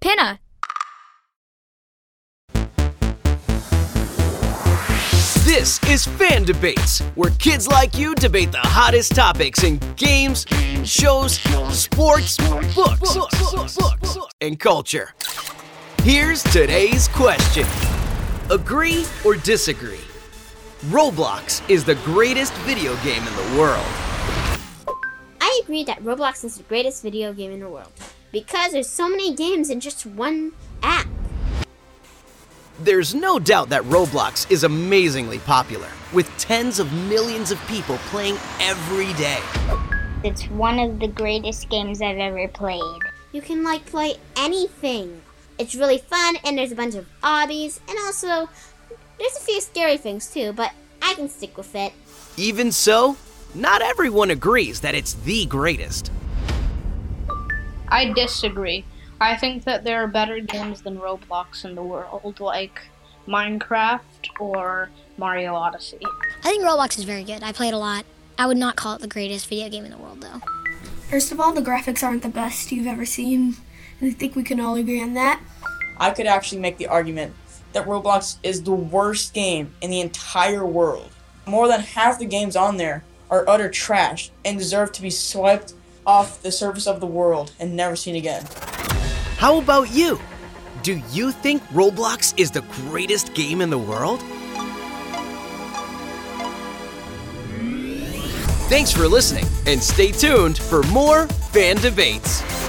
Pinna. This is Fan Debates, where kids like you debate the hottest topics in games, shows, sports, books, and culture. Here's today's question Agree or disagree? Roblox is the greatest video game in the world. I agree that Roblox is the greatest video game in the world because there's so many games in just one app. There's no doubt that Roblox is amazingly popular, with tens of millions of people playing every day. It's one of the greatest games I've ever played. You can like play anything. It's really fun and there's a bunch of obbies and also there's a few scary things too, but I can stick with it. Even so, not everyone agrees that it's the greatest. I disagree. I think that there are better games than Roblox in the world, like Minecraft or Mario Odyssey. I think Roblox is very good. I played a lot. I would not call it the greatest video game in the world, though. First of all, the graphics aren't the best you've ever seen. I think we can all agree on that. I could actually make the argument that Roblox is the worst game in the entire world. More than half the games on there are utter trash and deserve to be swiped off the surface of the world and never seen again. How about you? Do you think Roblox is the greatest game in the world? Thanks for listening, and stay tuned for more fan debates.